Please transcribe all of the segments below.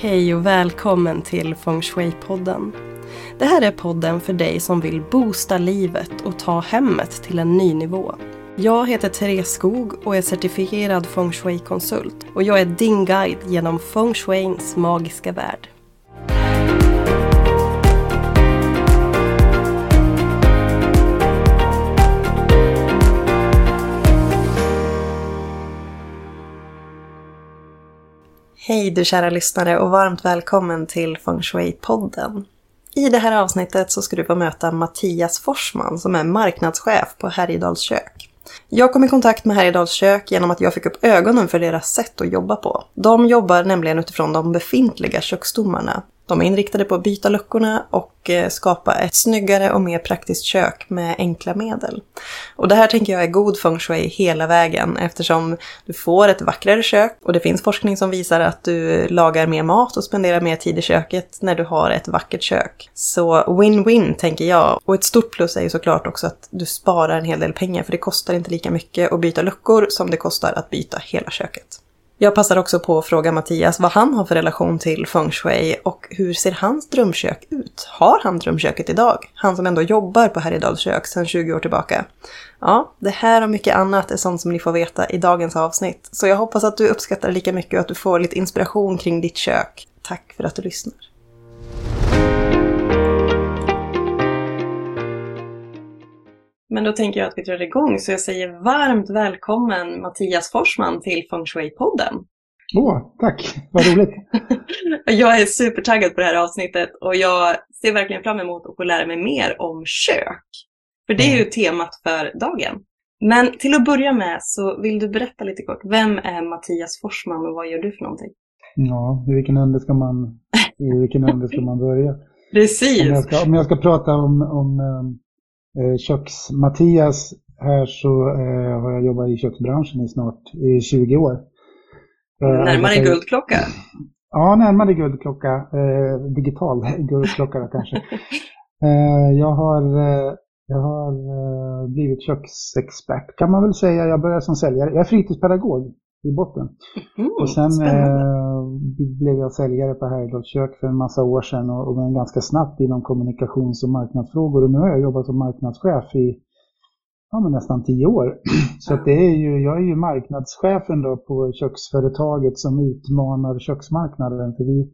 Hej och välkommen till Feng Shui-podden. Det här är podden för dig som vill boosta livet och ta hemmet till en ny nivå. Jag heter Therese Skog och är certifierad Feng Shui-konsult och jag är din guide genom Feng Shuins magiska värld. Hej du kära lyssnare och varmt välkommen till Feng Shui-podden. I det här avsnittet så ska du få möta Mattias Forsman som är marknadschef på Härjedals kök. Jag kom i kontakt med Härjedals kök genom att jag fick upp ögonen för deras sätt att jobba på. De jobbar nämligen utifrån de befintliga köksstommarna de är inriktade på att byta luckorna och eh, skapa ett snyggare och mer praktiskt kök med enkla medel. Och det här tänker jag är god feng shui hela vägen eftersom du får ett vackrare kök och det finns forskning som visar att du lagar mer mat och spenderar mer tid i köket när du har ett vackert kök. Så win-win tänker jag. Och ett stort plus är ju såklart också att du sparar en hel del pengar för det kostar inte lika mycket att byta luckor som det kostar att byta hela köket. Jag passar också på att fråga Mattias vad han har för relation till feng shui och hur ser hans drömkök ut? Har han drömköket idag? Han som ändå jobbar på Härjedals kök sedan 20 år tillbaka. Ja, det här och mycket annat är sånt som ni får veta i dagens avsnitt. Så jag hoppas att du uppskattar lika mycket och att du får lite inspiration kring ditt kök. Tack för att du lyssnar. Men då tänker jag att vi drar igång så jag säger varmt välkommen Mattias Forsman till Feng Shui-podden. Åh, oh, tack! Vad roligt! jag är supertaggad på det här avsnittet och jag ser verkligen fram emot att få lära mig mer om kök. För det är ju mm. temat för dagen. Men till att börja med så vill du berätta lite kort. Vem är Mattias Forsman och vad gör du för någonting? Ja, i vilken ände ska man, i vilken ände ska man börja? Precis! Om jag ska, om jag ska prata om, om ehm, Eh, Köks-Mattias här så eh, har jag jobbat i köksbranschen i snart i 20 år. Eh, närmare jag, guldklocka? Ja, närmare guldklocka. Eh, digital guldklocka kanske. Eh, jag har, eh, jag har blivit köksexpert kan man väl säga. Jag började som säljare. Jag är fritidspedagog i botten. Mm, och sen eh, blev jag säljare på Härjedals kök för en massa år sedan och, och ganska snabbt inom kommunikations och marknadsfrågor. Och nu har jag jobbat som marknadschef i ja, men nästan tio år. Så att det är ju, jag är ju marknadschefen då på köksföretaget som utmanar köksmarknaden. För vi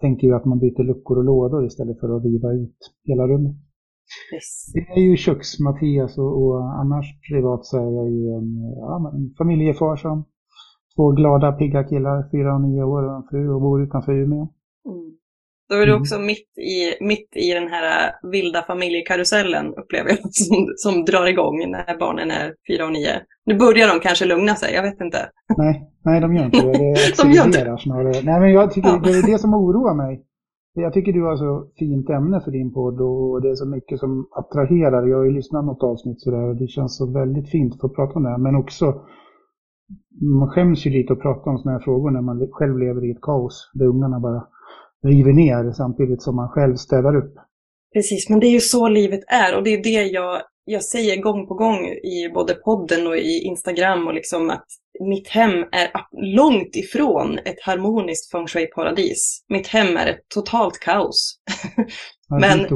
tänker ju att man byter luckor och lådor istället för att riva ut hela rummet. Yes. Det är ju köks-Mattias och, och, annars privat så är jag ju en, ja, familjefar som två glada, pigga killar, fyra och nio år och en fru och bor utanför Umeå. Mm. Då är du mm. också mm. mitt, i, mitt i den här vilda familjekarusellen, upplever jag, som, som drar igång när barnen är fyra och nio. Nu börjar de kanske lugna sig, jag vet inte. Nej, nej de gör inte det. Det de gör inte. snarare. Nej, men jag tycker ja. det är det som oroar mig. Jag tycker du har så fint ämne för din podd och det är så mycket som attraherar. Jag har ju lyssnat något avsnitt sådär och det känns så väldigt fint att få prata om det här. Men också man skäms ju lite att prata om sådana här frågor när man själv lever i ett kaos där ungarna bara river ner samtidigt som man själv städar upp. Precis, men det är ju så livet är och det är det jag, jag säger gång på gång i både podden och i Instagram och liksom att mitt hem är långt ifrån ett harmoniskt feng shui-paradis. Mitt hem är ett totalt kaos. men,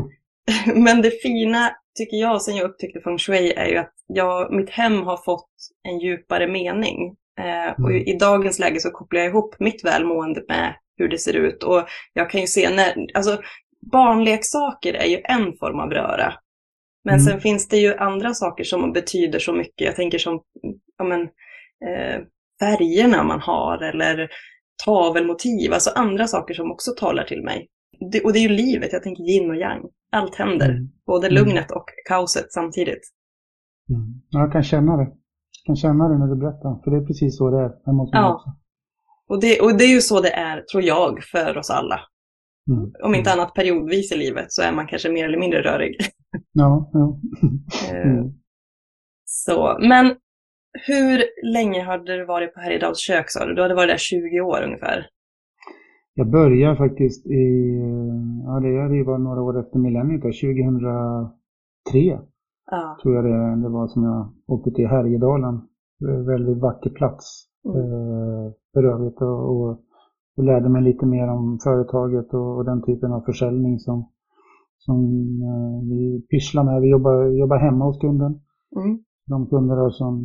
men det fina tycker jag, sen jag upptäckte feng shui, är ju att jag, mitt hem har fått en djupare mening. Eh, och mm. i dagens läge så kopplar jag ihop mitt välmående med hur det ser ut. Och jag kan ju se när, alltså barnleksaker är ju en form av röra. Men mm. sen finns det ju andra saker som betyder så mycket. Jag tänker som ja, men, eh, färgerna man har eller tavelmotiv, alltså andra saker som också talar till mig. Det, och det är ju livet, jag tänker yin och yang. Allt händer, mm. både mm. lugnet och kaoset samtidigt. Mm. Jag kan känna det. Jag kan känna det när du berättar, för det är precis så det är hemma hos mig ja. också. Och det, och det är ju så det är, tror jag, för oss alla. Mm. Om inte annat periodvis i livet så är man kanske mer eller mindre rörig. Ja, ja. Eh, mm. Så, men hur länge hade du varit på Härjedals kök sa du? Du hade varit där 20 år ungefär. Jag började faktiskt i, ja det var några år efter millenniet, 2003. Ja. Tror jag det, det var som jag åkte till Härjedalen. Väldigt vacker plats mm. eh, för övrigt. Och, och och lärde mig lite mer om företaget och, och den typen av försäljning som, som eh, vi pysslar med. Vi jobbar, jobbar hemma hos kunden. Mm. De kunder som,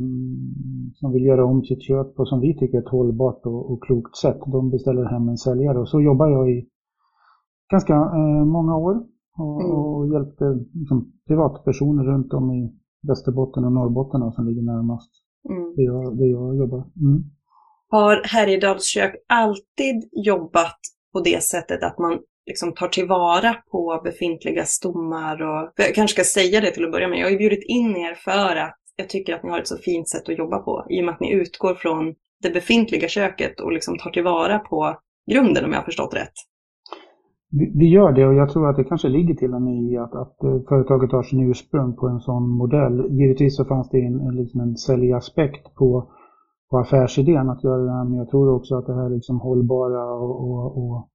som vill göra om sitt kök på som vi tycker är ett hållbart och, och klokt sätt, de beställer hem en säljare. Och så jobbar jag i ganska eh, många år och, mm. och hjälpte liksom, privatpersoner runt om i Västerbotten och Norrbotten som ligger närmast mm. där, jag, där jag jobbar. Mm. Har Härjedals kök alltid jobbat på det sättet att man liksom tar tillvara på befintliga stommar och jag kanske ska säga det till att börja med. Jag har ju bjudit in er för att jag tycker att ni har ett så fint sätt att jobba på i och med att ni utgår från det befintliga köket och liksom tar tillvara på grunden om jag har förstått rätt. Vi gör det och jag tror att det kanske ligger till och med i att, att eh, företaget har sin ursprung på en sån modell. Givetvis så fanns det en, liksom en säljaspekt på, på affärsidén att göra det här, men jag tror också att det här liksom hållbara och, och, och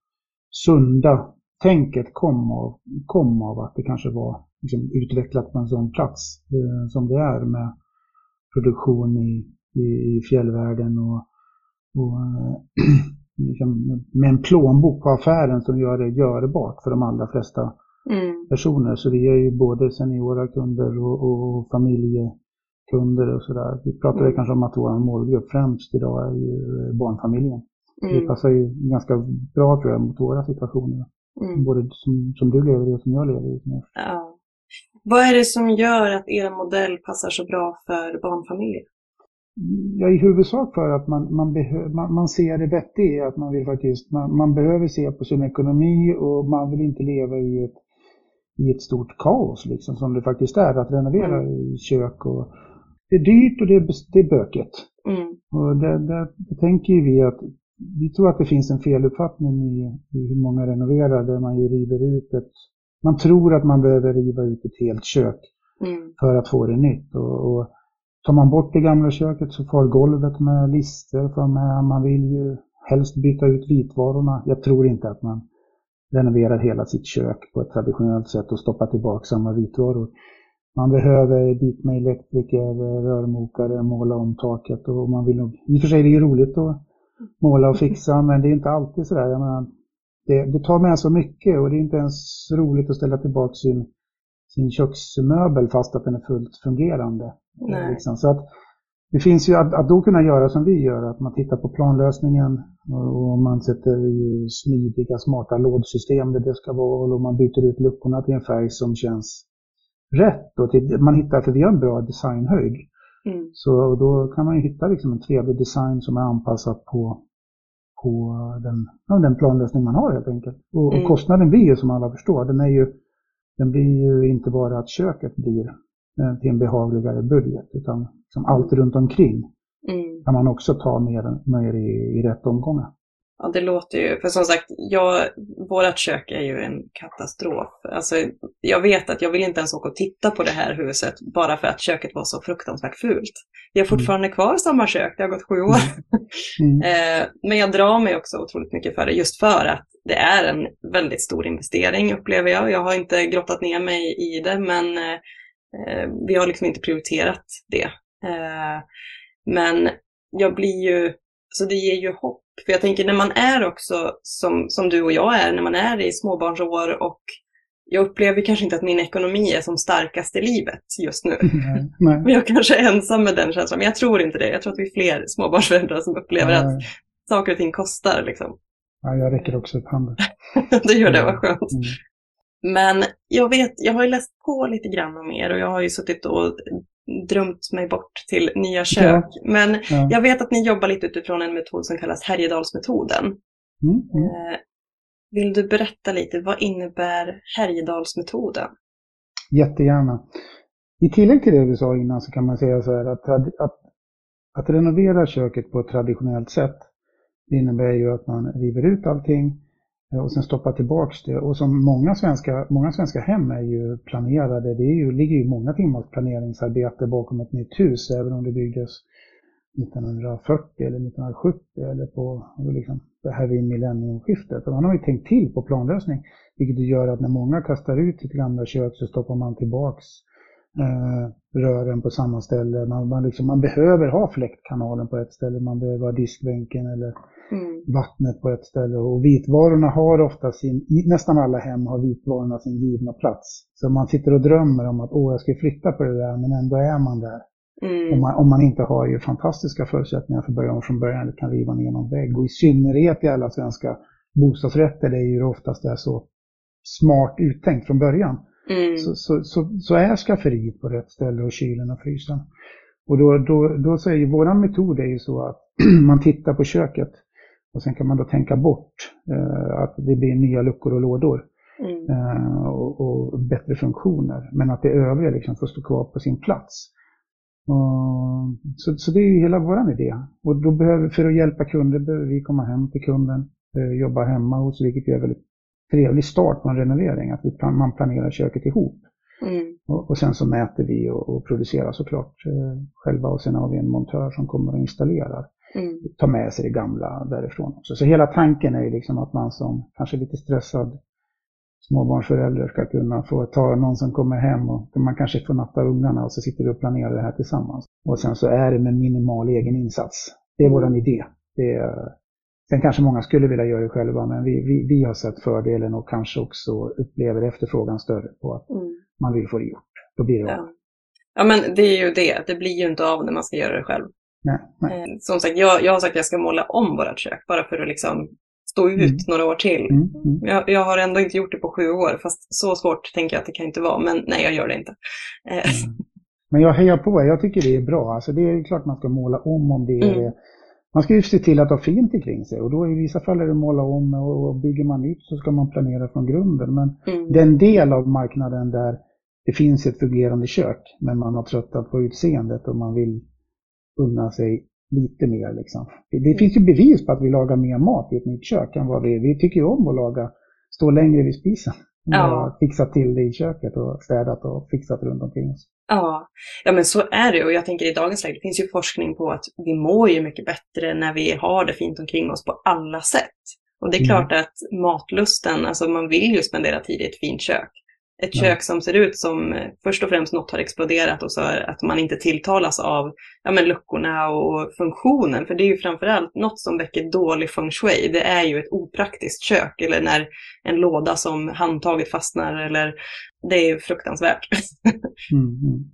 sunda tänket kom av, kom av att det kanske var liksom utvecklat på en sån plats eh, som det är med produktion i, i, i fjällvärlden och, och eh, liksom, med en plånbok på affären som gör det görbart för de allra flesta mm. personer. Så vi är ju både seniora kunder och, och familjekunder och sådär. Vi pratade mm. kanske om att vår målgrupp främst idag är ju barnfamiljen. Mm. Det passar ju ganska bra tror jag mot våra situationer. Mm. Både som, som du lever i och som jag lever i. Ja. Vad är det som gör att er modell passar så bra för barnfamiljer? Ja, i huvudsak för att man, man, man, man ser det vettiga i att man vill faktiskt, man, man, behöver se på sin ekonomi och man vill inte leva i ett, i ett stort kaos liksom som det faktiskt är att renovera mm. kök och det är dyrt och det är, det är bökigt. Mm. Och det, det tänker vi att vi tror att det finns en feluppfattning i, i hur många renoverar där man ju river ut ett man tror att man behöver riva ut ett helt kök mm. för att få det nytt. Och, och tar man bort det gamla köket så får golvet med lister för med. Man vill ju helst byta ut vitvarorna. Jag tror inte att man renoverar hela sitt kök på ett traditionellt sätt och stoppar tillbaka samma vitvaror. Man behöver dit med elektriker, rörmokare, måla om taket och man vill nog, i och för sig det är roligt att måla och fixa men det är inte alltid sådär. Jag menar, det, det, tar med så mycket och det är inte ens roligt att ställa tillbaka sin, sin köksmöbel fast att den är fullt fungerande. Liksom. Så att det finns ju att, att då kunna göra som vi gör, att man tittar på planlösningen och man sätter smidiga, smarta lådsystem där det ska vara och man byter ut luckorna till en färg som känns rätt. Och till, man hittar, för vi har en bra designhöjd. Mm. Så då kan man ju hitta liksom en trevlig design som är anpassad på på den, ja, den planlösning man har helt enkelt. Och, mm. och, kostnaden blir ju som alla förstår, den, är ju, den blir ju inte bara att köket blir eh, till en behagligare budget utan liksom allt runt omkring mm. kan man också ta mer, mer i, i rätt omgångar. Ja, det låter ju, för som sagt, jag, vårt kök är ju en katastrof. Alltså, jag vet att jag vill inte ens åka och titta på det här huset bara för att köket var så fruktansvärt fult. Vi har fortfarande mm. kvar samma kök, det har gått sju år. Mm. eh, men jag drar mig också otroligt mycket för det, just för att det är en väldigt stor investering upplever jag. Jag har inte grottat ner mig i det, men eh, vi har liksom inte prioriterat det. Eh, men jag blir ju, så det ger ju hopp för jag tänker när man är också, som, som du och jag är, när man är i småbarnsår och jag upplever kanske inte att min ekonomi är som starkast i livet just nu. Nej, nej. Men jag kanske är ensam med den känslan. Men jag tror inte det. Jag tror att vi är fler småbarnsföräldrar som upplever nej. att saker och ting kostar. Liksom. Ja, jag räcker också upp handen. du gör det, vad skönt. Mm. Men jag vet, jag har ju läst på lite grann om er och jag har ju suttit och drömt mig bort till nya kök. Ja. Men ja. jag vet att ni jobbar lite utifrån en metod som kallas Härjedalsmetoden. Mm, mm. Eh, vill du berätta lite, vad innebär Härjedalsmetoden? Jättegärna. I tillägg till det du sa innan så kan man säga så här att, att, att renovera köket på ett traditionellt sätt det innebär ju att man river ut allting Eh, och sen stoppa tillbaks det. Och som många svenska, många svenska hem är ju planerade, det är ju, ligger ju många timmars planeringsarbete bakom ett nytt hus, även om det byggdes 1940 eller 1970 eller på liksom, det här vid millenniumskiftet. Och man har ju tänkt till på planlösning, vilket gör att när många kastar ut sitt gamla kök så stoppar man tillbaks eh, rören på samma ställe. Man, man, liksom, man behöver ha fläktkanalen på ett ställe, man behöver ha diskbänken eller mm. vattnet på ett ställe. Och vitvarorna har ofta sin, nästan alla hem har vitvarorna sin givna plats. Så man sitter och drömmer om att åh, jag ska flytta på det där, men ändå är man där. Mm. Om, man, om, man, inte har ju fantastiska förutsättningar för att börja om från början eller kan riva ner någon vägg. Och i synnerhet i alla svenska bostadsrätter, det är ju oftast är så smart uttänkt från början. Mm. Så, så, så, så, är skafferiet på rätt ställe och kylen och frysen. Och då, då, då säger våran metod är ju så att man tittar på köket och sen kan man då tänka bort eh, att det blir nya luckor och lådor. Mm. Eh, och, och, bättre funktioner. Men att det övriga liksom får stå kvar på sin plats. Och, så, så det är ju hela vår idé. Och då behöver, för att hjälpa kunder behöver vi komma hem till kunden, eh, jobba hemma hos, vilket är väldigt trevlig start på en renovering, att vi, man planerar köket ihop. Mm. Och, och, sen så mäter vi och, och producerar såklart eh, själva och sen har vi en montör som kommer och installerar. Mm. Tar med sig det gamla därifrån också. Så hela tanken är ju liksom att man som kanske lite stressad småbarnsförälder ska kunna få ta någon som kommer hem och man kanske får natta ungarna och så sitter vi och planerar det här tillsammans. Och sen så är det med minimal egen insats. Det är mm. våran idé. Det är, Sen kanske många skulle vilja göra det själva, men vi, vi, vi har sett fördelen och kanske också upplever efterfrågan större på att mm. man vill få det gjort. Då blir det ja. ja, men det är ju det. Det blir ju inte av när man ska göra det själv. Nej, nej. Eh, som sagt, jag, jag har sagt att jag ska måla om vårt kök bara för att liksom stå ut mm. några år till. Mm, mm. Jag, jag, har ändå inte gjort det på sju år, fast så svårt tänker jag att det kan inte vara. Men nej, jag gör det inte. Eh. Mm. Men jag hejar på er. Jag tycker det är bra. Alltså, det är klart man ska måla om om det mm. är man ska ju se till att ha fint omkring sig och då i vissa fall är det måla om och bygger man nytt så ska man planera från grunden. Men mm. den del av marknaden där det finns ett fungerande kök men man har tröttat på utseendet och man vill unna sig lite mer. Liksom. Det, det mm. finns ju bevis på att vi lagar mer mat i ett nytt kök än vad vi... Vi tycker ju om att laga, stå längre vid spisen. Ja. Fixat till det i köket och städat och fixat runt omkring oss. Ja. ja, men så är det. Och jag tänker i dagens läge, det finns ju forskning på att vi mår ju mycket bättre när vi har det fint omkring oss på alla sätt. Och det är mm. klart att matlusten, alltså man vill ju spendera tid i ett fint kök ett ja. kök som ser ut som eh, först och främst något har exploderat och så att man inte tilltalas av ja, men luckorna och funktionen. För det är ju framförallt något som väcker dålig feng shui. Det är ju ett opraktiskt kök eller när en låda som handtaget fastnar eller det är fruktansvärt. mm, mm.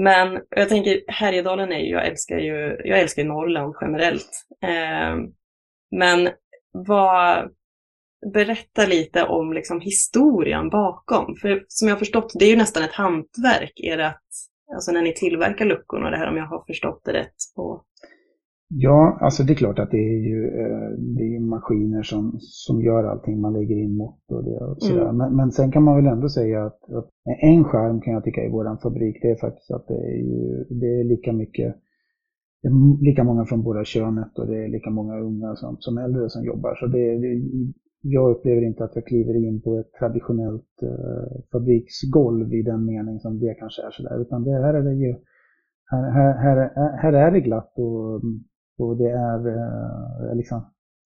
Men jag tänker Härjedalen är ju, jag älskar ju, jag älskar Norrland generellt. Eh, men vad, berätta lite om liksom historien bakom. För som jag har förstått, det är ju nästan ett hantverk, ert, alltså när ni tillverkar luckorna, det här om jag har förstått det rätt. På... Ja, alltså det är klart att det är ju eh, det är maskiner som, som gör allting. Man lägger in mått och, det och sådär. Mm. Men, men sen kan man väl ändå säga att, att en skärm kan jag tycka i vår fabrik, det är faktiskt att det är, ju, det är lika mycket det är lika många från båda könet och det är lika många unga som, som äldre som jobbar. Så det, det, jag upplever inte att jag kliver in på ett traditionellt uh, fabriksgolv i den mening som det kanske är sådär. Utan det här är det ju, här, här, här, här är det glatt och, och det är uh, liksom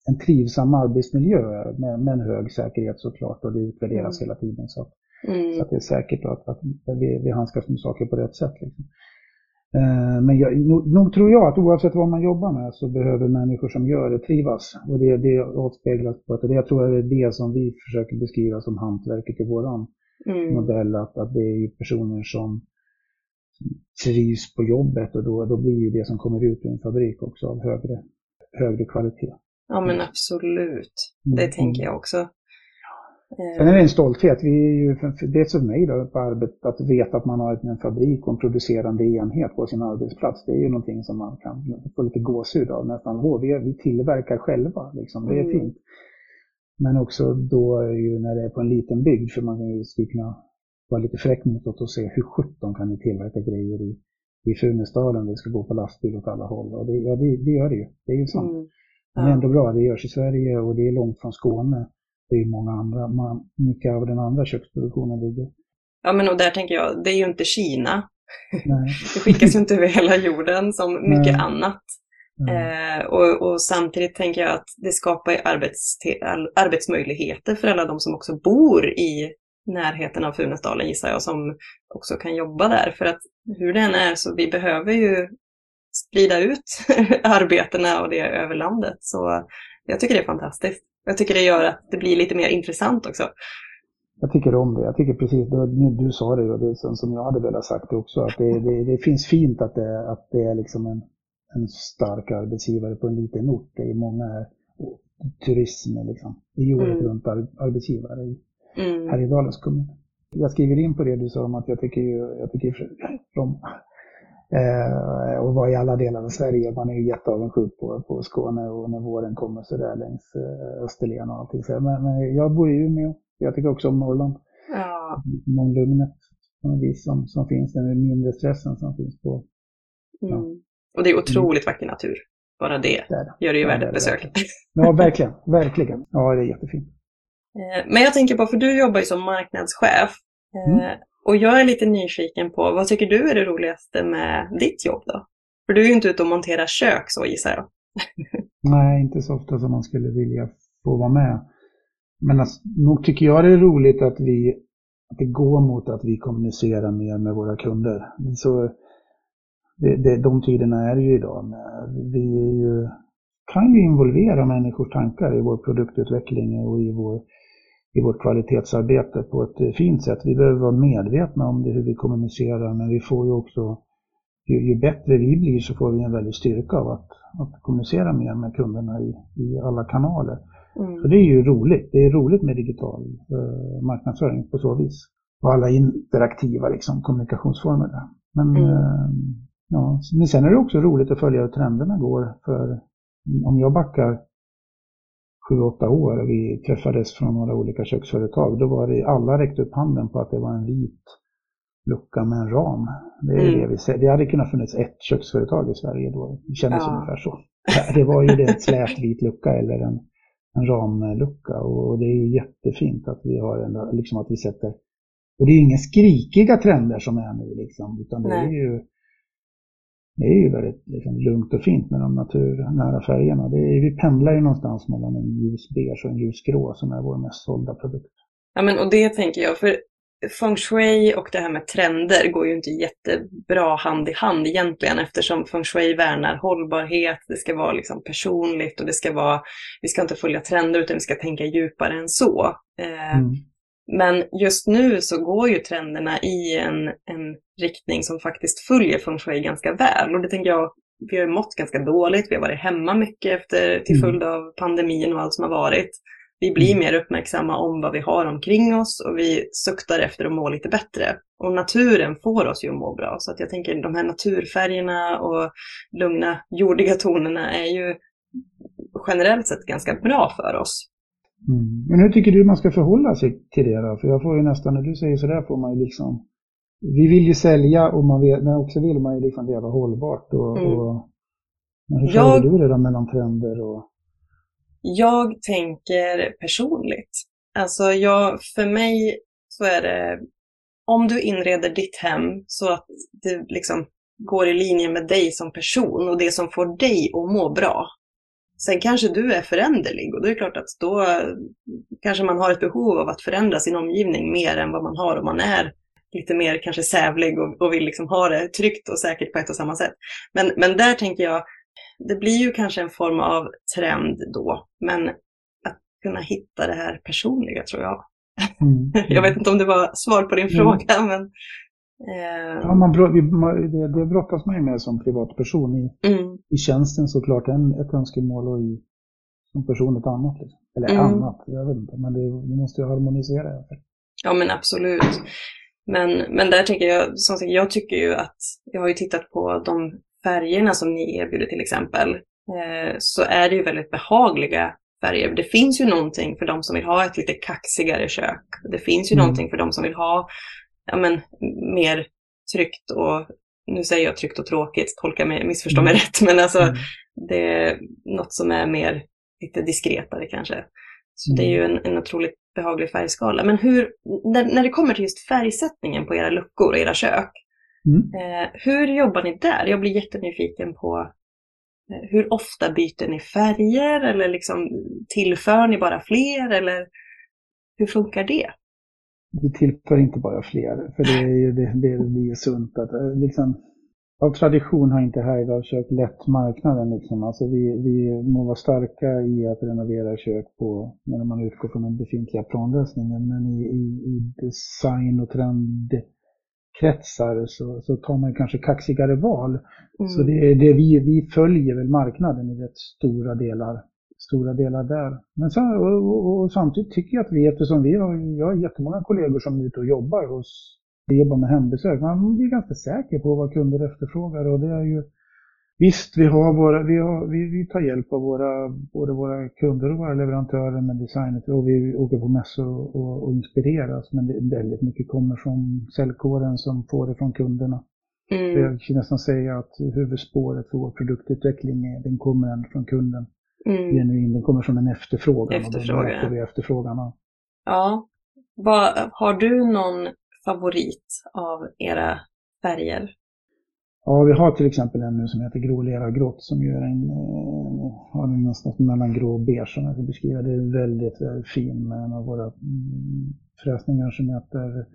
en trivsam arbetsmiljö med, med en hög säkerhet såklart och det utvärderas mm. hela tiden. Så, mm. så att det är säkert att, att vi, vi handskas med saker på rätt sätt. Liksom. Eh, men jag, nog, tror jag att oavsett vad man jobbar med så behöver människor som gör det trivas. Och det, det avspeglas på att det jag tror jag är det som vi försöker beskriva som hantverket i våran mm. modell. Att, att det är ju personer som trivs på jobbet och då, då blir ju det som kommer ut ur en fabrik också av högre, högre kvalitet. Ja men absolut. Det mm. tänker jag också. Sen är det en stolthet. Vi är ju, dels för mig då, på arbetet, att veta att man har en fabrik och en producerande enhet på sin arbetsplats. Det är ju någonting som man kan få lite gåshud av nästan. Åh, vi, vi tillverkar själva, liksom. det är mm. fint. Men också då är ju när det är på en liten bygd, för man ju kunna vara lite fräck mot och se hur sjutton kan ni tillverka grejer i, i Funäsdalen, det ska gå på lastbil åt alla håll. Och det, ja, det, det gör det ju, det är ju sant. Mm. Ja. Men ändå bra, det görs i Sverige och det är långt från Skåne det är många andra, man, mycket av den andra köksproduktionen ligger. Ja, men och där tänker jag, det är ju inte Kina. Det skickas ju inte över hela jorden som mycket Nej. annat. Mm. Eh, och, och, samtidigt tänker jag att det skapar arbets, arbetsmöjligheter för alla de som också bor i närheten av Funäsdalen gissar jag, som också kan jobba där. För att hur det än är så vi behöver ju sprida ut arbetena och det över landet. Så jag tycker det är fantastiskt. Jag tycker det gör att det blir lite mer intressant också. Jag tycker om det. Jag tycker precis, det, du sa det och det är som jag hade velat sagt det också, att det, det, det finns fint att det, att det är liksom en, en stark arbetsgivare på en liten ort. Det är många turism liksom. Det är året mm. runt arbetsgivare i mm. Härjedalens kommun. Jag skriver in på det du sa om att jag tycker, jag tycker om eh, och vara i alla delar av Sverige. Man är ju jätteavundsjuk på, på Skåne och när våren kommer så där längs eh, Österlen och allting. Så, men, men jag bor i Umeå. Jag tycker också om Norrland. Ja. Om lugnet som, som finns, den mindre stressen som finns på. Ja. Mm. Och det är otroligt vacker natur. Bara det, det gör det ju värt ett besök. Ja, verkligen. Verkligen. Ja, det är jättefint. Eh, men jag tänker på, för du jobbar ju som marknadschef. Eh, mm. Och jag är lite nyfiken på, vad tycker du är det roligaste med ditt jobb då? För du är ju inte ute och monterar kök så gissar jag. Nej, inte så ofta som man skulle vilja få vara med. Men alltså, nog tycker jag det är roligt att vi att det går mot att vi kommunicerar mer med våra kunder. Så det, det, de tiderna är det ju idag. Vi ju, kan ju involvera människors tankar i vår produktutveckling och i vår i vårt kvalitetsarbete på ett eh, fint sätt. Vi behöver vara medvetna om det, hur vi kommunicerar, men vi får ju också, ju, ju bättre vi blir så får vi en väldig styrka av att, att kommunicera mer med kunderna i, i alla kanaler. Mm. Så det är ju roligt. Det är roligt med digital eh, marknadsföring på så vis. Och alla interaktiva liksom, kommunikationsformer där. Men, mm. eh, ja, men sen är det också roligt att följa hur trenderna går. För om jag backar sju, åtta år och vi träffades från några olika köksföretag, då var det alla räckte upp handen på att det var en vit lucka med en ram. Det, är mm. det, vi ser. det hade kunnat funnits ett köksföretag i Sverige då. Det kändes ja. ungefär så. Det var ju en slät vit lucka eller en, en ramlucka och det är ju jättefint att vi har en, liksom att vi sätter och det är inga skrikiga trender som är nu liksom, utan det Nej. är ju det är ju väldigt liksom, lugnt och fint med de naturnära färgerna. Det är, vi pendlar ju någonstans mellan en ljus beige och en ljusgrå som är vår mest sålda produkt. Ja, men och det tänker jag, för feng shui och det här med trender går ju inte jättebra hand i hand egentligen eftersom feng shui värnar hållbarhet, det ska vara liksom personligt och det ska vara, vi ska inte följa trender utan vi ska tänka djupare än så. Eh, mm. Men just nu så går ju trenderna i en, en riktning som faktiskt följer feng shui ganska väl. Och det tänker jag, vi har mått ganska dåligt, vi har varit hemma mycket efter, till mm. följd av pandemin och allt som har varit. Vi blir mm. mer uppmärksamma om vad vi har omkring oss och vi suktar efter att må lite bättre. Och naturen får oss ju att må bra. Så att jag tänker de här naturfärgerna och lugna jordiga tonerna är ju generellt sett ganska bra för oss. Mm. Men hur tycker du man ska förhålla sig till det då? För jag får ju nästan, när du säger sådär får man ju liksom vi vill ju sälja och man vill, men också vill man ju liksom leva hållbart. Och, mm. och, men hur jag, du det då mellan trender och... Jag tänker personligt. Alltså jag, för mig så är det, om du inreder ditt hem så att det liksom går i linje med dig som person och det som får dig att må bra. Sen kanske du är föränderlig och då är det klart att då kanske man har ett behov av att förändra sin omgivning mer än vad man har om man är lite mer kanske sävlig och, och vill liksom ha det tryggt och säkert på ett och samma sätt. Men, men där tänker jag, det blir ju kanske en form av trend då, men att kunna hitta det här personliga tror jag. Mm. jag vet inte om det var svar på din mm. fråga, men. Ja, man, det, det brottas man ju med som privatperson. I, mm. i tjänsten såklart en, ett önskemål och i, som person ett annat. Liksom. Eller mm. annat, jag vet inte, men det, det måste ju harmonisera. Ja men absolut. Men, men där tänker jag, som sagt, jag tycker ju att, jag har ju tittat på de färgerna som ni erbjuder till exempel, eh, så är det ju väldigt behagliga färger. Det finns ju någonting för de som vill ha ett lite kaxigare kök. Det finns ju mm. någonting för de som vill ha ja, men, mer tryggt och, nu säger jag tryggt och tråkigt, tolka mig, missförstå mig mm. rätt, men alltså mm. det är något som är mer lite diskretare kanske. Så det är ju mm. en, en otroligt behaglig färgskala. Men hur, när, när det kommer till just färgsättningen på era luckor och era kök, mm. eh, hur jobbar ni där? Jag blir jättenyfiken på Eh, hur ofta byter ni färger eller liksom tillför ni bara fler eller hur funkar det? Vi tillför inte bara fler, för det, är, det, det blir sunt att eh, liksom, av tradition har inte Härjedals kök lett marknaden. Liksom. Alltså vi, vi må vara starka i att renovera kök på, när man utgår från den befintliga planlösningen, men i, i, i design och trendkretsar så, så tar man kanske kaxigare val. Mm. Så det, det vi, vi följer väl marknaden i rätt stora delar stora delar där. Men så, och, och, och, samtidigt tycker jag att vi, eftersom vi har, jag har jättemånga kollegor som är ute och jobbar hos vi jobbar med hembesök. Man blir ganska säker på vad kunder efterfrågar och det är ju Visst, vi, har våra, vi, har, vi, vi tar hjälp av våra, både våra kunder och våra leverantörer med designet och vi åker på mässor och, och inspireras. Men det, väldigt mycket kommer från säljkåren som får det från kunderna. Mm. Jag kan nästan säga att huvudspåret för vår produktutveckling är, den kommer från kunden. Mm. Genuin, den kommer från en efterfrågan. Efterfrågan. Och efterfrågan. Ja. Vad, har du någon favorit av era färger? Ja, vi har till exempel en nu som heter Grå lera grått som gör en, har någonstans mellan grå och beige som jag ska beskriva. Det är väldigt, väldigt fin med en av våra mm, fräsningar som heter,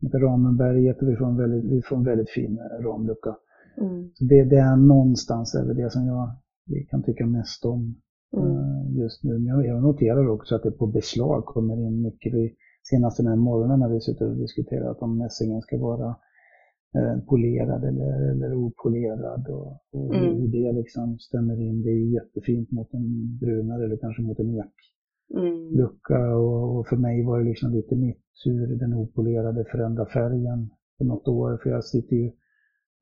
heter Ramenberget och vi får en väldigt, vi får en väldigt fin eh, ramlucka. Mm. Så det, det, är någonstans över det som jag kan tycka mest om mm. Eh, just nu. Men jag noterar också att det på beslag kommer in mycket. Vi, senast den här morgonen när vi suttit och diskuterat om mässingen ska vara eh, polerad eller, eller opolerad och, och mm. hur det liksom stämmer in. Det är ju jättefint mot en brunare eller kanske mot en eklucka mm. och, och, för mig var det liksom lite mitt hur den opolerade förändrar färgen på något år. För jag sitter ju,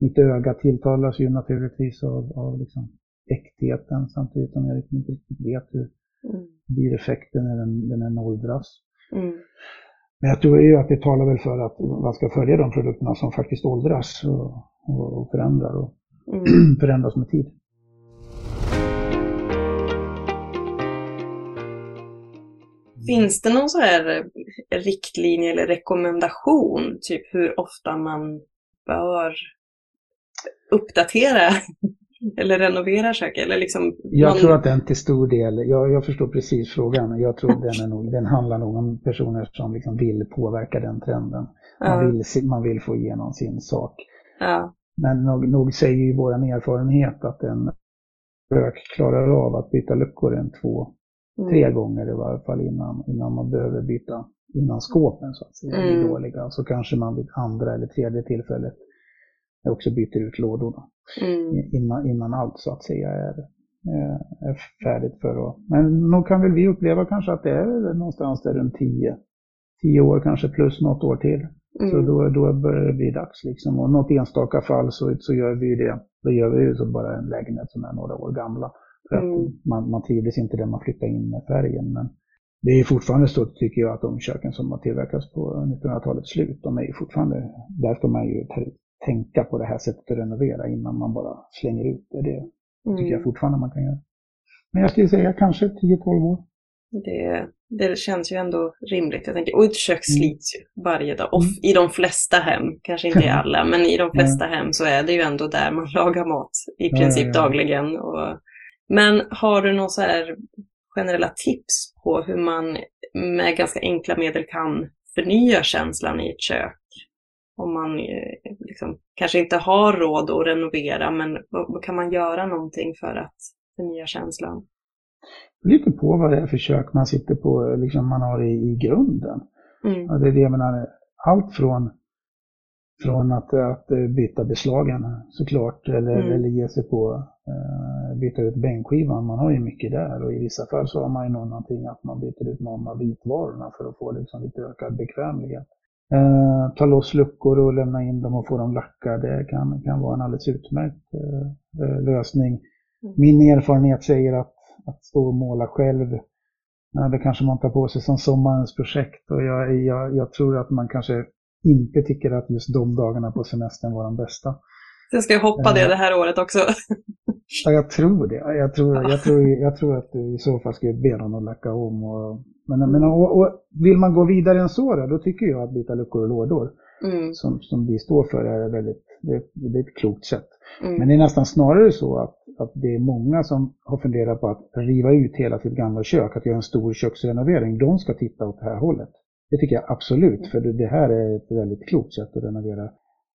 mitt öga tilltalas ju naturligtvis av, av liksom äktheten samtidigt som jag liksom inte riktigt vet hur mm. blir effekten när den, när den åldras. Mm. Men jag tror ju att det talar väl för att man ska följa de produkterna som faktiskt åldras och, och förändrar och mm. förändras med tid. Finns det någon så här riktlinje eller rekommendation, typ hur ofta man bör uppdatera eller renovera köket? Eller liksom jag någon... tror att den till stor del, jag, jag förstår precis frågan, jag tror den, är nog, den handlar nog om personer som liksom vill påverka den trenden. Man, ja. vill, man vill få igenom sin sak. Ja. Men nog, nog säger ju vår erfarenhet att en rök klarar av att byta luckor en två, mm. tre gånger i varje fall innan, innan man behöver byta, innan skåpen så att säga mm. blir dåliga. Så kanske man vid andra eller tredje tillfället också byter ut lådorna mm. innan, innan allt så att säga är, är färdigt för att... Men nog kan väl vi uppleva kanske att det är någonstans där runt 10, 10 år kanske plus något år till. Mm. Så då, då börjar det bli dags liksom. Och något enstaka fall så, så gör vi det. Då gör vi ju så bara en lägenhet som är några år gamla. För att mm. man, man trivdes inte där man flyttade in med färgen. Men det är fortfarande så tycker jag att de köken som har tillverkats på 1900-talets slut, de är ju fortfarande, där ska man ju tänka på det här sättet att renovera innan man bara slänger ut det. Det mm. tycker jag fortfarande man kan göra. Men jag skulle säga kanske 10-12 år. Det, det känns ju ändå rimligt. Jag tänker, och ett kök mm. slits ju varje dag. Och i de flesta hem, kanske inte i alla, men i de flesta hem så är det ju ändå där man lagar mat i princip ja, ja, ja. dagligen. Och, men har du några så här generella tips på hur man med ganska enkla medel kan förnya känslan i ett kök? Om man eh, liksom, kanske inte har råd att renovera, men kan man göra någonting för att förnya känslan? Lite på vad det är för kök man sitter på, liksom man har i, i grunden. Mm. Det är det jag menar, allt från, från att, att byta beslagen såklart, eller, mm. eller ge sig på uh, byta ut bänkskivan. Man har ju mycket där och i vissa fall så har man ju någonting att man byter ut någon av vitvarorna för att få liksom lite ökad bekvämlighet. Eh, ta loss luckor och lämna in dem och få dem lackade kan, kan vara en alldeles utmärkt eh, eh lösning. Mm. Min erfarenhet säger att, att stå och måla själv, eh, det kanske man tar på sig som sommarens projekt och jag, jag, jag tror att man kanske inte tycker att just de dagarna på semestern var de bästa. Jag ska hoppa det eh. det här året också. Ja, jag tror det. Jag tror, jag, tror, jag tror att du i så fall skulle be någon att lacka om. Och, men, men och, och vill man gå vidare än så då, då tycker jag att byta luckor och lådor, mm. som, som vi står för, är väldigt, Det, det är ett klokt sätt. Mm. Men det är nästan snarare så att, att det är många som har funderat på att riva ut hela sitt gamla kök, att göra en stor köksrenovering. De ska titta åt det här hållet. Det tycker jag absolut, för det, det här är ett väldigt klokt sätt att renovera,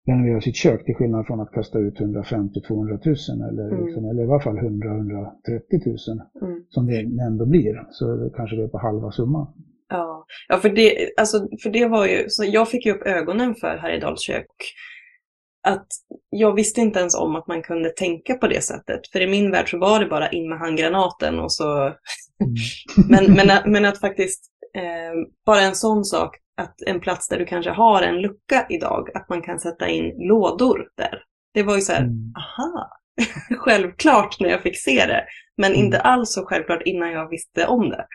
renovera sitt kök till skillnad från att kasta ut 150-200 tusen eller, Mm. liksom, eller i alla fall 100-130 tusen Mm. som det ändå blir. Så kanske det är på halva summan. Ja, ja för, det, alltså, för det var ju, så jag fick ju upp ögonen för Härjedals kök. Att jag visste inte ens om att man kunde tänka på det sättet. För i min värld så var det bara in med handgranaten och så... men, men, att- men att faktiskt, eh, bara en sån sak, att en plats där du kanske har en lucka idag, att man kan sätta in lådor där. Det var ju så här, Mm. aha, självklart när jag fick se det. Men Mm. inte alls så självklart innan jag visste om det.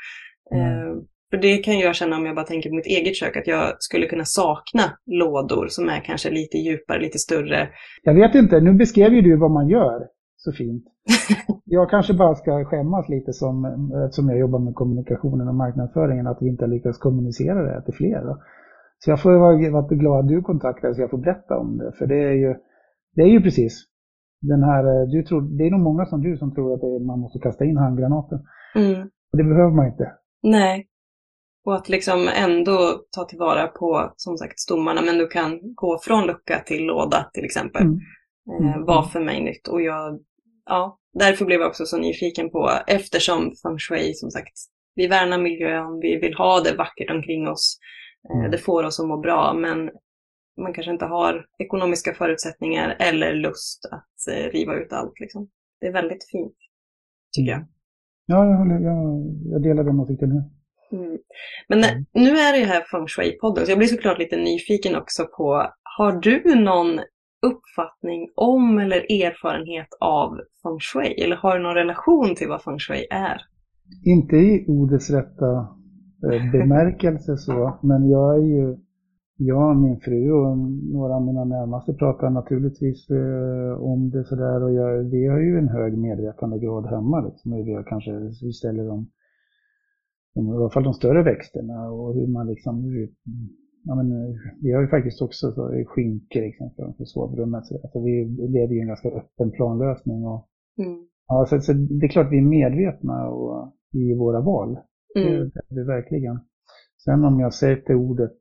Eh, för det kan jag känna om jag bara tänker på mitt eget kök, att jag skulle kunna sakna lådor som är kanske lite djupare, lite större. Jag vet inte, nu beskrev ju du vad man gör så fint. Jag kanske bara ska skämmas lite som, som jag jobbar med kommunikationen och marknadsföringen, att vi inte har lyckats kommunicera det här till fler. Då. Så jag får vara glad att du kontaktade så jag får berätta om det. För det är ju, det är ju precis den här, du tror, det är nog många som du som tror att är, man måste kasta in handgranaten. Mm. Och det behöver man inte. Nej. Och att liksom ändå ta tillvara på, som sagt, stommarna, men du kan gå från lucka till låda till exempel. Mm. Eh, Mm. var för mig nytt. Och jag, ja, därför blev jag också så nyfiken på, eftersom feng shui, som sagt, vi värnar miljön, vi vill ha det vackert omkring oss. Eh, Mm. Det får oss att må bra, men man kanske inte har ekonomiska förutsättningar eller lust att eh, riva ut allt. Liksom. Det är väldigt fint, tycker jag. Ja, jag, håller, jag, jag delar den åsikten. Mm. Men Mm. nu är det ju här Feng Shui-podden, så jag blir såklart lite nyfiken också på, har du någon uppfattning om eller erfarenhet av Feng Shui? Eller har du någon relation till vad Feng Shui är? Inte i ordets rätta eh, bemärkelse så, men jag är ju, jag, min fru och några av mina närmaste pratar naturligtvis eh, om det sådär och jag, vi har ju en hög medvetandegrad hemma liksom, vi har kanske, vi ställer dem, i alla fall de större växterna och hur man liksom, ja men eh, vi har ju faktiskt också så, skinkor liksom för sovrummet, så, alltså, vi lever ju en ganska öppen planlösning och Mm. Ja, så, så det är klart vi är medvetna och, i våra val. Det, Mm. det är vi verkligen. Sen om jag sätter ordet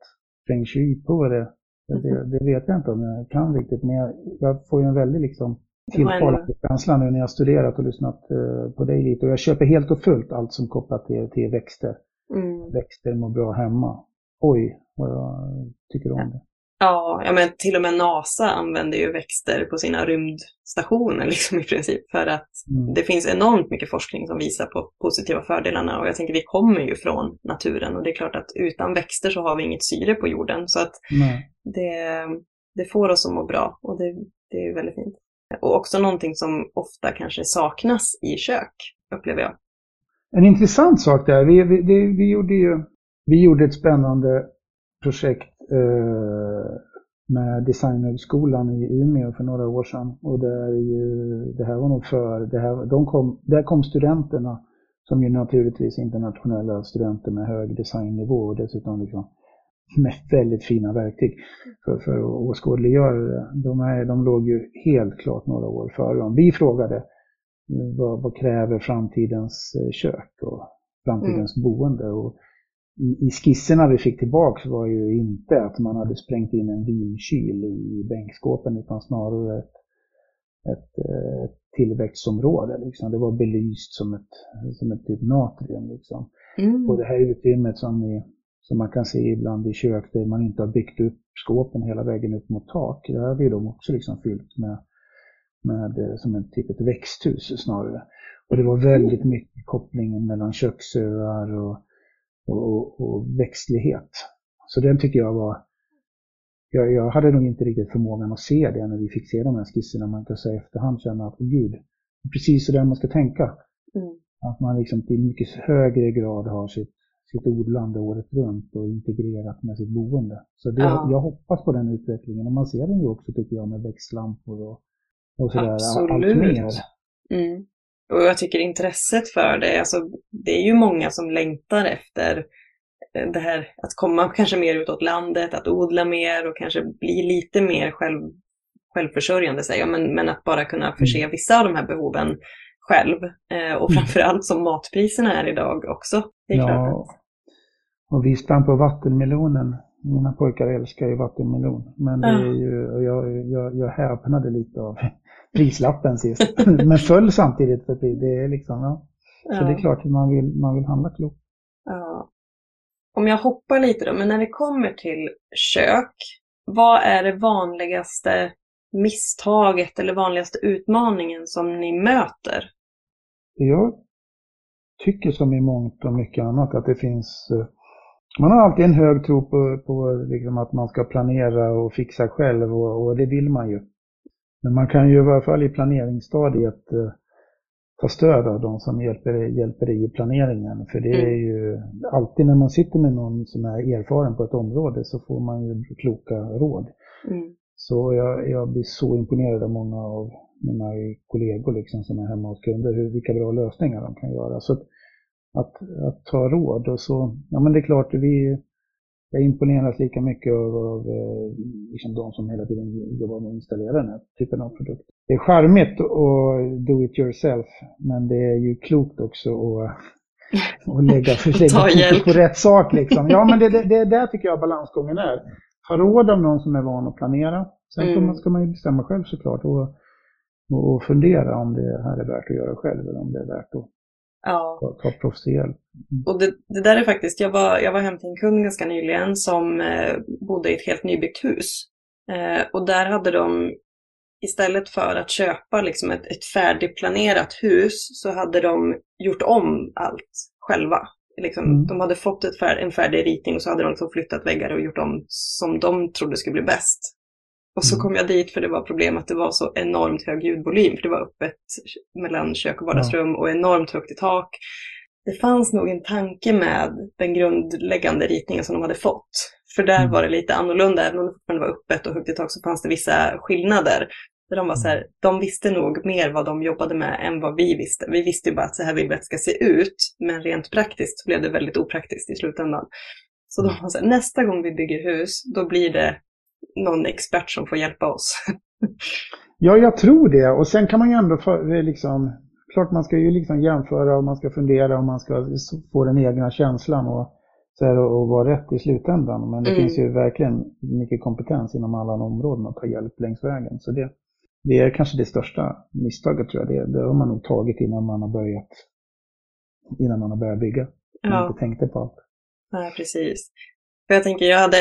feng shui på det, det, det vet jag inte om jag kan riktigt. Men jag, jag får ju en väldig liksom Det tilltalande känsla nu när jag studerat och lyssnat eh, på dig lite. Och jag köper helt och fullt allt som kopplat till, till växter. Mm. Växter mår bra hemma. Oj, vad jag tycker om det. Ja, ja, men till och med NASA använder ju växter på sina rymdstationer liksom i princip för att Mm. det finns enormt mycket forskning som visar på positiva fördelarna och jag tänker vi kommer ju från naturen och det är klart att utan växter så har vi inget syre på jorden så att det, det får oss att må bra och det, det är ju väldigt fint. Och också någonting som ofta kanske saknas i kök, upplever jag. En intressant sak där, vi, vi, det, vi gjorde ju vi gjorde ett spännande projekt eh, med Designhögskolan i Umeå för några år sedan. Och det, är ju, det här var nog för, det här, de kom, där kom studenterna som ju naturligtvis internationella studenter med hög designnivå och dessutom liksom med väldigt fina verktyg för, för att åskådliggöra det. De, är, de låg ju helt klart några år före dem. Vi frågade eh, vad, vad kräver framtidens eh, kök och framtidens boende. Och i, I skisserna vi fick tillbaks var ju inte att man hade sprängt in en vinkyl i bänkskåpen utan snarare ett, ett, eh, ett tillväxtområde. Liksom. Det var belyst som ett, som ett typ natrium. Liksom. Mm. Och det här utrymmet som, ni, som man kan se ibland i kök där man inte har byggt upp skåpen hela vägen upp mot tak. Det hade ju de också liksom fyllt med, med eh, som en typ ett växthus snarare. Och det var väldigt mycket kopplingen mellan köksöar och, och, och, växtlighet. Så den tycker jag var jag, jag hade nog inte riktigt förmågan att se det när vi fick se de här skisserna. Man kan säga efterhand känna att, åh gud, det är precis så där man ska tänka. Mm. Att man liksom till mycket högre grad har sitt, sitt odlande året runt och integrerat med sitt boende. Så det, Ja. jag hoppas på den utvecklingen och man ser den ju också tycker jag med växtlampor och, och sådär. Allt Absolut. mer. Mm. Och jag tycker intresset för det, alltså, det är ju många som längtar efter eh, det här att komma kanske mer utåt landet, att odla mer och kanske bli lite mer självförsörjande säger jag, men, men att bara kunna förse mm. vissa av de här behoven själv. Eh, och mm. framförallt som matpriserna är idag också. Det är ja, klart. och vi sprang på vattenmelonen. Mina pojkar älskar ju vattenmelon. Men det är ju, jag, jag, jag häpnade lite av prislappen sist. men föll samtidigt för det är liksom, ja. Så ja. det är klart att man vill, man vill handla klokt. Ja. Om jag hoppar lite då, men när det kommer till kök, vad är det vanligaste misstaget eller vanligaste utmaningen som ni möter? Jag tycker som i mångt och mycket annat att det finns eh, man har alltid en hög tro på, på liksom att man ska planera och fixa själv och, och, det vill man ju. Men man kan ju i alla fall i planeringsstadiet eh, ta stöd av de som hjälper, hjälper dig i planeringen. För det är mm. ju alltid när man sitter med någon som är erfaren på ett område så får man ju kloka råd. Mm. Så jag, jag blir så imponerad av många av mina kollegor liksom, som är hemma hos kunder, hur, vilka bra lösningar de kan göra. Så att, att, att ta råd och så, ja men det är klart, vi, jag imponeras lika mycket av, av eh, liksom de som hela tiden jobbar med att installera den här typen av produkt. Det är charmigt att do it yourself, men det är ju klokt också att och lägga, lägga på rätt sak. Liksom. Ja, men det, det, det där tycker jag balansgången är. Ta råd av någon som är van att planera. Sen mm. man, ska man ju bestämma själv såklart och, och fundera om det här är värt att göra själv eller om det är värt att Ja. Ta proffshjälp. Mm. Och det, det, där är faktiskt, jag var, jag var hem till en kund ganska nyligen som eh, bodde i ett helt nybyggt hus. Eh, och där hade de istället för att köpa liksom ett, ett färdigplanerat hus så hade de gjort om allt själva. Liksom, mm. De hade fått ett fär, en färdig ritning och så hade de liksom flyttat väggar och gjort om som de trodde skulle bli bäst. Och så mm. kom jag dit för det var problem att det var så enormt hög ljudvolym. För det var öppet mellan kök och vardagsrum och enormt högt i tak. Det fanns nog en tanke med den grundläggande ritningen som de hade fått. För där mm. var det lite annorlunda, även om det fortfarande var öppet och högt i tak så fanns det vissa skillnader. Där de, var så här, mm. de visste nog mer vad de jobbade med än vad vi visste. Vi visste ju bara att så här vill vi att det ska se ut, men rent praktiskt blev det väldigt opraktiskt i slutändan. Så de var så här, nästa gång vi bygger hus, då blir det någon expert som får hjälpa oss. ja, jag tror det. Och sen kan man ju ändå för, liksom, klart man ska ju liksom jämföra och man ska fundera och man ska få den egna känslan och, så här, och vara rätt i slutändan. Men det mm. finns ju verkligen mycket kompetens inom alla områden att ta hjälp längs vägen. Så det, det är kanske det största misstaget tror jag. Det, det har man nog tagit innan man har börjat, innan man har börjat bygga. Man ja. inte tänkte på allt. Nej, precis. För jag tänker, jag hade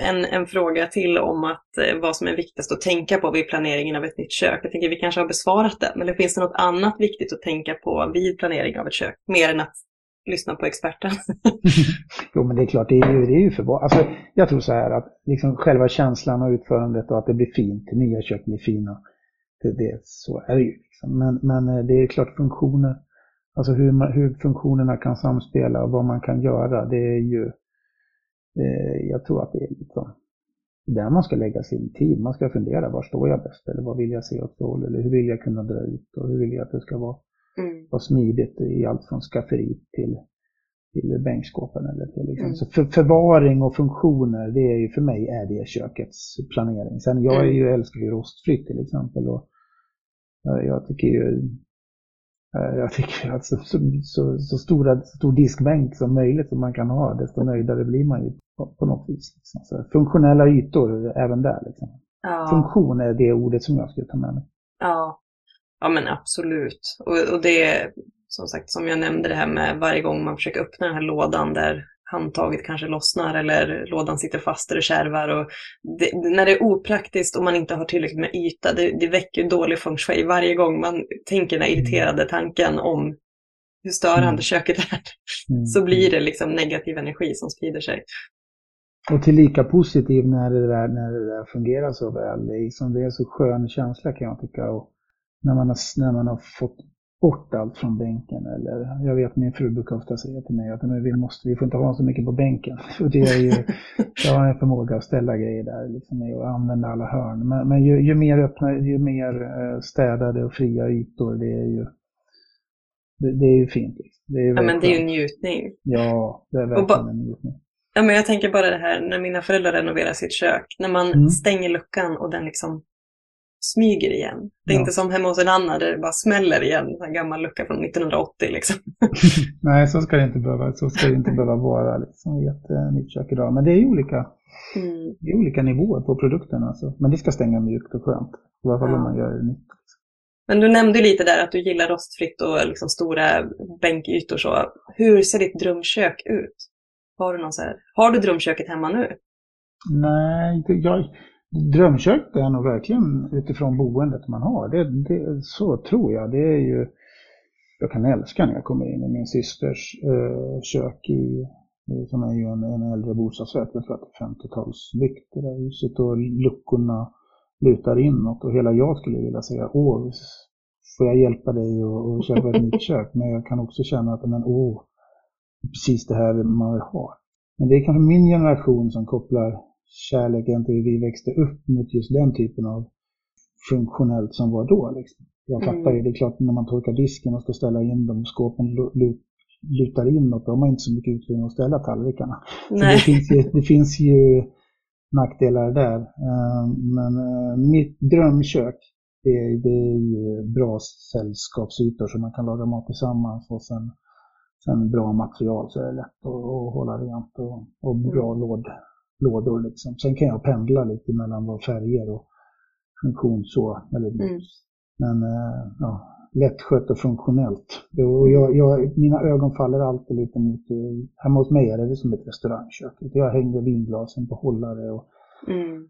en, en fråga till om att, eh, vad som är viktigast att tänka på vid planeringen av ett nytt kök. Jag tänker vi kanske har besvarat den, eller finns det något annat viktigt att tänka på vid planering av ett kök? Mer än att lyssna på experten. jo, men det är klart, det är ju, det är ju för alltså, Jag tror så här att liksom själva känslan och utförandet och att det blir fint, nya kök blir fina. Det, det, så är det ju. Liksom. Men, men eh, det är klart funktioner, alltså hur, hur funktionerna kan samspela och vad man kan göra, det är ju jag tror att det är liksom där man ska lägga sin tid. Man ska fundera, var står jag bäst? Eller vad vill jag se åt håll? Eller hur vill jag kunna dra ut? Och hur vill jag att det ska vara, mm. vara smidigt i allt från skafferi till, till bänkskåpen. Eller till liksom. Mm. Så för, förvaring och funktioner, det är ju för mig är det kökets planering. Sen jag är mm. ju, älskar ju rostfritt till exempel. Och jag, jag tycker ju Eh, jag tycker att så, så, så, stora, stor diskbänk som möjligt som man kan ha, desto nöjdare blir man ju på, på något vis. Liksom. Så funktionella ytor även där. Liksom. Ja. Funktion är det ordet som jag skulle ta med mig. Ja, ja men absolut. Och, och det, som sagt, som jag nämnde det här med varje gång man försöker öppna den här lådan där handtaget kanske lossnar eller lådan sitter fast eller kärvar. Och det, när det är opraktiskt och man inte har tillräckligt med yta, det, det väcker dålig feng shui varje gång man tänker den irriterade tanken om hur störande mm. köket är. Mm. Så blir det liksom negativ energi som sprider sig. Och tillika positiv när det där, när det där fungerar så väl. Det är, liksom, det är så skön känsla kan jag tycka. Och när, man har, när man har fått bort allt från bänken. Eller, jag vet min fru brukar ofta säga till mig att vi, måste, vi får inte ha så mycket på bänken. Och det är ju, jag har en förmåga att ställa grejer där liksom, och använda alla hörn. Men, men ju, ju, mer öppna, ju mer eh, städade och fria ytor, det är ju, det, det är ju fint. Liksom. Det är ja, men det är ju njutning. Ja, det är verkligen en njutning. Ja, men jag tänker bara det här när mina föräldrar renoverar sitt kök. När man mm. stänger luckan och den liksom smyger igen. Det är Ja. inte som hemma hos en annan där det bara smäller igen, en gammal lucka från 1980 liksom. Nej, så ska det inte behöva, så ska det inte behöva vara liksom, i ett eh, nytt kök idag. Men det är olika, Mm. det är olika nivåer på produkten. Alltså. Men det ska stänga mjukt och skönt. I alla fall Ja. om man gör det nytt. Men du nämnde lite där att du gillar rostfritt och liksom stora bänkytor så. Hur ser ditt drömkök ut? Har du någon så här, har du drömköket hemma nu? Nej, jag, drömkök är nog verkligen utifrån boendet man har. Det, det, så tror jag. Det är ju, jag kan älska när jag kommer in i min systers eh, kök i, i- som är ju en, en äldre bostadsrätt. Jag tror att det är 50-talsbyggt det där huset och luckorna lutar inåt och hela jag skulle vilja säga åh, får jag hjälpa dig och, och köpa ett nytt kök? Men jag kan också känna att men åh, precis det här man vill ha. Men det är kanske min generation som kopplar kärleken till hur vi växte upp mot just den typen av funktionellt som var då. Liksom. Jag Mm. fattar ju, det är klart när man torkar disken och ska ställa in dem, skåpen lu- lu- lutar inåt, då har man inte så mycket utrymme att ställa tallrikarna. Det, finns ju, det finns ju nackdelar där. Eh, Men eh, mitt drömkök, det, är- det är ju bra sällskapsytor så man kan laga mat tillsammans och sen, sen bra material så är det lätt att, att hålla rent och, och bra låd, lådor. Liksom. Sen kan jag pendla lite mellan vad färger och funktion så. Eller, Mm. Men eh, ja, lättskött och funktionellt. Och jag, jag, mina ögon faller alltid lite mot, eh, hemma hos mig är det som ett restaurangkök. Jag hänger vinglasen på hållare och Mm.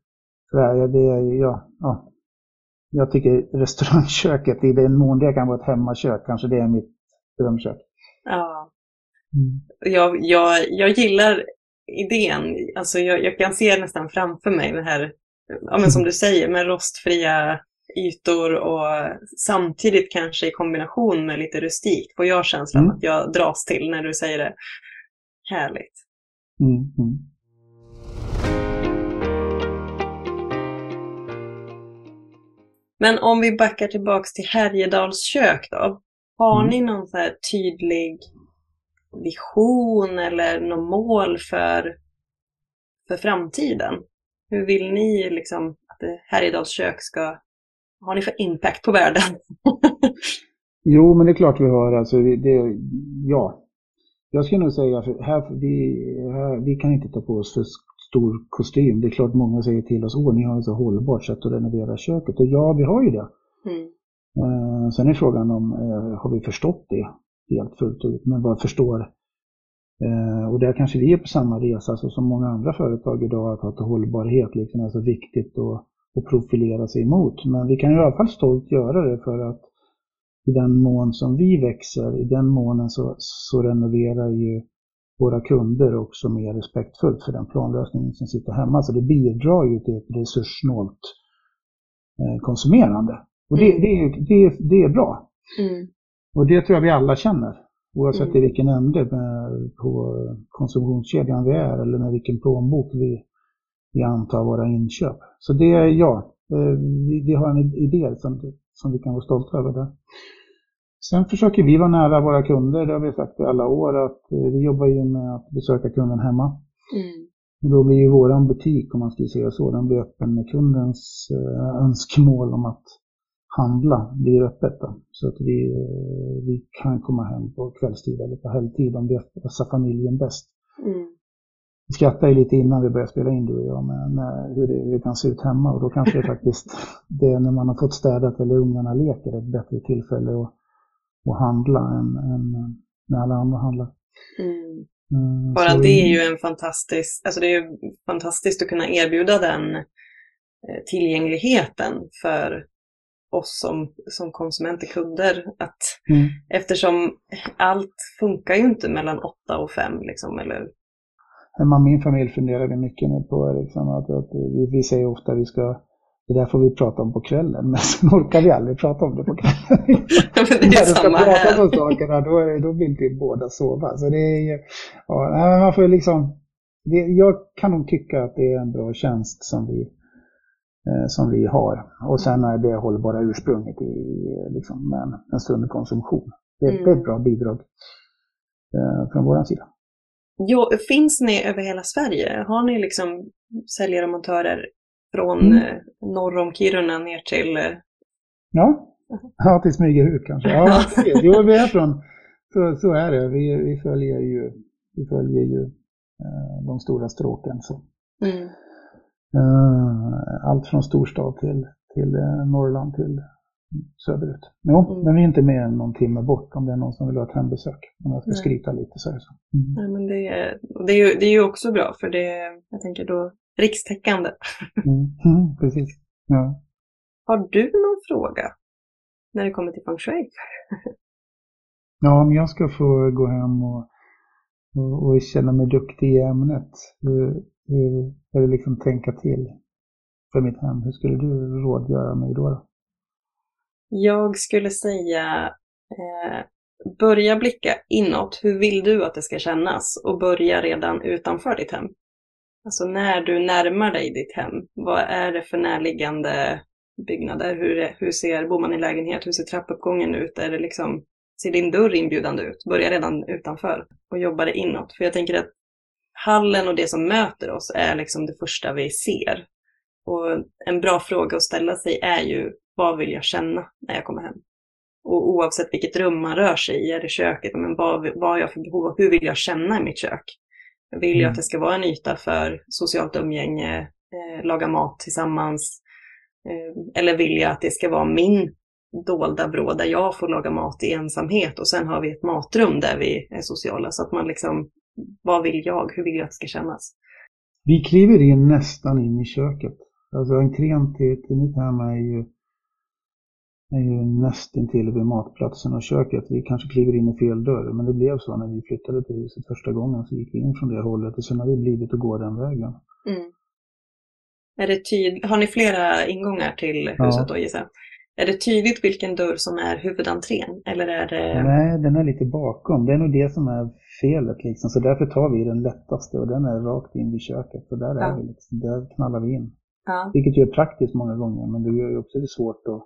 sådär. Ja, det, ja, ja. Jag tycker restaurangköket, i den mån det kan vara ett hemmakök, kanske det är mitt drömkök. Ja. Mm. Jag, jag, jag gillar idén. Alltså jag, jag kan se nästan framför mig det här, ja, men som du säger, med rostfria ytor och samtidigt kanske i kombination med lite rustikt får jag känslan Mm. att jag dras till när du säger det. Härligt. Mm, mm. Men om vi backar tillbaks till Härjedals kök då. Har Mm. ni någon så här tydlig vision eller något mål för, för framtiden? Hur vill ni liksom att det Härjedals kök ska... Har ni för impact på världen? Jo, men det är klart vi har. Alltså, det, det, ja. Jag skulle nog säga att här, vi, här, vi kan inte ta på oss för stor kostym. Det är klart många säger till oss, åh, ni har ett så hållbart sätt att renovera köket. Och ja, vi har ju det. Mm. Eh, sen är frågan om, eh, har vi förstått det helt fullt ut? Men vad förstår, eh, och där kanske vi är på samma resa så som många andra företag idag, att, att hållbarhet liksom är så viktigt att, att profilera sig emot. Men vi kan i alla fall stolt göra det för att i den mån som vi växer, i den månen så, så renoverar ju våra kunder också mer respektfullt för den planlösningen som sitter hemma. Så det bidrar ju till ett resurssnålt eh, konsumerande. Och det, det, är, det, är, det är bra. Mm. Och det tror jag vi alla känner. Oavsett Mm. i vilken ände på konsumtionskedjan vi är eller med vilken plånbok vi, vi antar våra inköp. Så det är ja, eh, vi, vi har en idé som, som vi kan vara stolta över där. Sen försöker vi vara nära våra kunder, det har vi sagt i alla år, att eh, vi jobbar ju med att besöka kunden hemma. Mm. Och då blir ju våran butik, om man ska säga så, den blir öppen med kundens eh, önskemål om att handla blir öppet. Då. Så att vi, eh, vi kan komma hem på kvällstid eller på helgtid om det passar familjen bäst. Mm. Vi skrattade ju lite innan vi började spela in du och jag med, med hur, det, hur det kan se ut hemma och då kanske det faktiskt det är när man har fått städat eller ungarna leker ett bättre tillfälle att, att handla än, än när alla andra handlar. Mm. Eh, Bara så- det är ju en fantastisk, alltså det är ju fantastiskt att kunna erbjuda den eh, tillgängligheten för oss som, som konsumenter, kunder. Att, Mm. eftersom allt funkar ju inte mellan åtta och fem liksom, eller Hemma min familj funderar vi mycket nu på liksom, att, att vi, vi säger ofta att vi ska det där får vi prata om på kvällen, men sen orkar vi aldrig prata om det på kvällen. Det är När du ska prata om sakerna, då, är det, då vill vi båda sova. Så det är ja, man får liksom, det, jag kan nog tycka att det är en bra tjänst som vi, som vi har. Och sen är det hållbara ursprunget i liksom, med en, sund konsumtion. Det, det är ett bra bidrag eh, från vår sida. Jo, finns ni över hela Sverige? Har ni liksom säljare och montörer Från Mm. eh, norr om Kiruna ner till... eh, Ja, ja till Smygerhuk kanske. Ja, jo, vi är från, så, så är det. Vi, vi följer ju, vi följer ju eh, de stora stråken. Så. Mm. Eh, allt från storstad till, till eh, Norrland till söderut. Jo, Mm. men vi är inte mer än någon timme bort om det är någon som vill ha ett hembesök. Om jag ska Nej. skryta lite så är det så. Mm. Nej, men det, är, det, är ju, det är ju också bra för det är, jag tänker då, rikstäckande. Mm. Mm, precis. Ja. Har du någon fråga när det kommer till feng shui? ja, om jag ska få gå hem och, och, och känna mig duktig i ämnet, hur, är det liksom tänka till för mitt hem? Hur skulle du rådgöra mig då? Jag skulle säga eh, börja blicka inåt. Hur vill du att det ska kännas? Och börja redan utanför ditt hem. Alltså när du närmar dig ditt hem, vad är det för närliggande byggnader? Hur, hur ser, bor man i lägenhet? Hur ser trappuppgången ut? Är det liksom, ser din dörr inbjudande ut? Börja redan utanför och jobba det inåt. För jag tänker att hallen och det som möter oss är liksom det första vi ser. Och en bra fråga att ställa sig är ju, vad vill jag känna när jag kommer hem? Och oavsett vilket rum man rör sig i, är det köket, men vad, vad har jag för behov och hur vill jag känna i mitt kök? Vill jag Mm. att det ska vara en yta för socialt umgänge, eh, laga mat tillsammans? Eh, eller vill jag att det ska vara min dolda vrå där jag får laga mat i ensamhet och sen har vi ett matrum där vi är sociala. Så att man liksom, vad vill jag? Hur vill jag att det ska kännas? Vi kliver in nästan in i köket. Alltså entrén till, till mitt hem är ju, är ju nästintill vid matplatsen och köket. Vi kanske kliver in i fel dörr, men det blev så när vi flyttade till huset första gången. Så gick vi in från det hållet och sen har vi blivit att gå den vägen. Mm. Är det tyd- har ni flera ingångar till Ja. huset då gissar? Är det tydligt vilken dörr som är huvudentrén? Eller är det... Nej, den är lite bakom. Det är nog det som är felet liksom. Så därför tar vi den lättaste och den är rakt in vid köket. Och där Ja. är vi liksom, där knallar vi in. Ja. Vilket ju är praktiskt många gånger, men det gör ju också det svårt att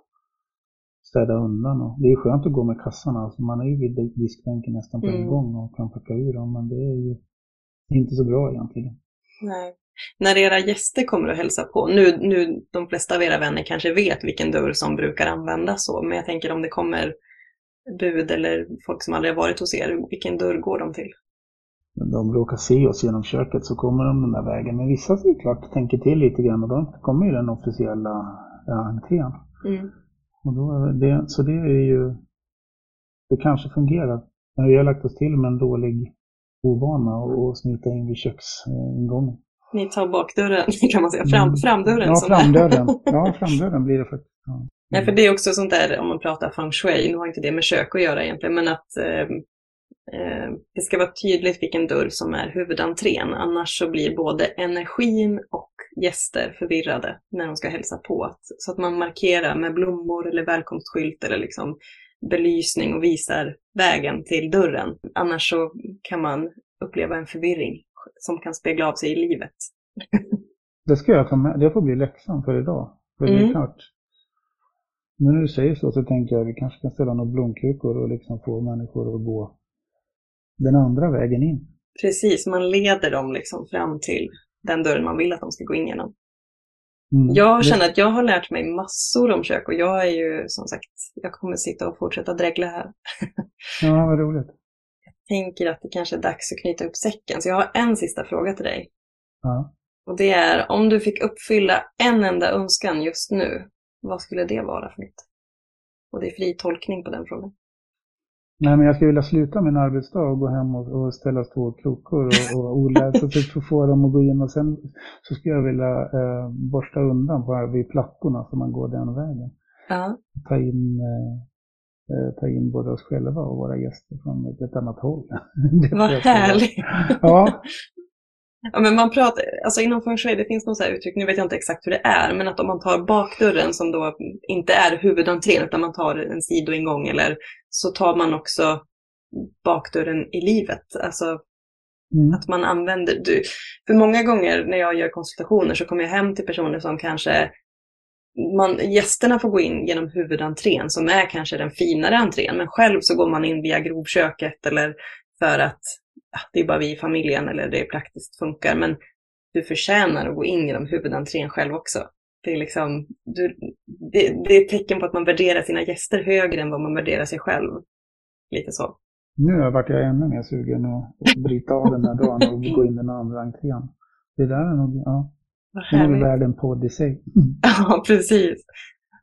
städa undan. Och det är ju skönt att gå med kassarna, alltså man är ju vid diskbänken nästan på en Mm. gång och kan packa ur dem, men det är ju inte så bra egentligen. Nej. När era gäster kommer och hälsa på, nu, nu de flesta av era vänner kanske vet vilken dörr som brukar användas så, men jag tänker om det kommer bud eller folk som aldrig har varit hos er, vilken dörr går de till? Men de råkar se oss genom köket så kommer de den där vägen. Men vissa såklart tänker till lite grann och de kommer ju den officiella entrén. Mm. Och då det, så det är ju, det kanske fungerar. Men vi har lagt oss till med en dålig ovana och, och smita in vid köksingången. Ni tar bakdörren kan man säga, Fram, Mm. framdörren. Ja, framdörren. Ja, framdörren blir det faktiskt. Ja. Nej, för det är också sånt där, om man pratar feng shui, nu har inte det med kök att göra egentligen, men att eh, eh, det ska vara tydligt vilken dörr som är huvudentrén. Annars så blir både energin och gäster förvirrade när de ska hälsa på. Så att man markerar med blommor eller välkomstskylt eller liksom belysning och visar vägen till dörren. Annars så kan man uppleva en förvirring som kan spegla av sig i livet. Det ska jag ta med. Det får bli läxan för idag. För det är Mm. klart. Nu när du säger så så tänker jag att vi kanske kan ställa några blomkrukor och liksom få människor att gå den andra vägen in. Precis, man leder dem liksom fram till den dörren man vill att de ska gå in genom. Mm. Jag känner att jag har lärt mig massor om kök och jag är ju som sagt, jag kommer sitta och fortsätta dregla här. Ja, vad roligt. Tänker att det kanske är dags att knyta upp säcken, så jag har en sista fråga till dig. Ja. Och det är, om du fick uppfylla en enda önskan just nu, vad skulle det vara för något? Och det är fri tolkning på den frågan. Nej, men jag skulle vilja sluta min arbetsdag och gå hem och, och ställa två krokor och, och odla så att få dem att gå in och sen så skulle jag vilja eh, borsta undan på, vid plattorna så man går den vägen. Ja. Ta in, eh, eh, ta in både oss själva och våra gäster från ett, annat håll. Vad härligt! Ja, Ja, men man pratar, alltså inom feng shui, det finns något uttryck, nu vet jag inte exakt hur det är, men att om man tar bakdörren som då inte är huvudentrén, utan man tar en sidoingång, eller så tar man också bakdörren i livet. Alltså mm. att man använder, du, för många gånger när jag gör konsultationer så kommer jag hem till personer som kanske man, gästerna får gå in genom huvudentrén som är kanske den finare entrén, men själv så går man in via grovköket eller för att det är bara vi i familjen eller det praktiskt funkar. Men du förtjänar att gå in genom huvudentrén själv också. det är liksom, du, det, det är ett tecken på att man värderar sina gäster högre än vad man värderar sig själv. Lite så. Nu vart jag ännu mer sugen att bryta av den här dagen och gå in den andra entrén. Det där är nog, ja. Vad Det är härligt. värd en podd i sig. Ja, precis.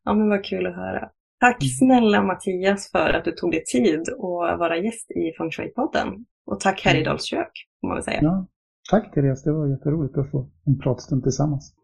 Ja, men vad kul att höra. Tack Mm. snälla Mattias för att du tog dig tid att vara gäst i Feng Shui-podden. Och tack Härjedals kök, får man väl säga. Ja, tack Therese, det var jätteroligt att få en pratstund tillsammans.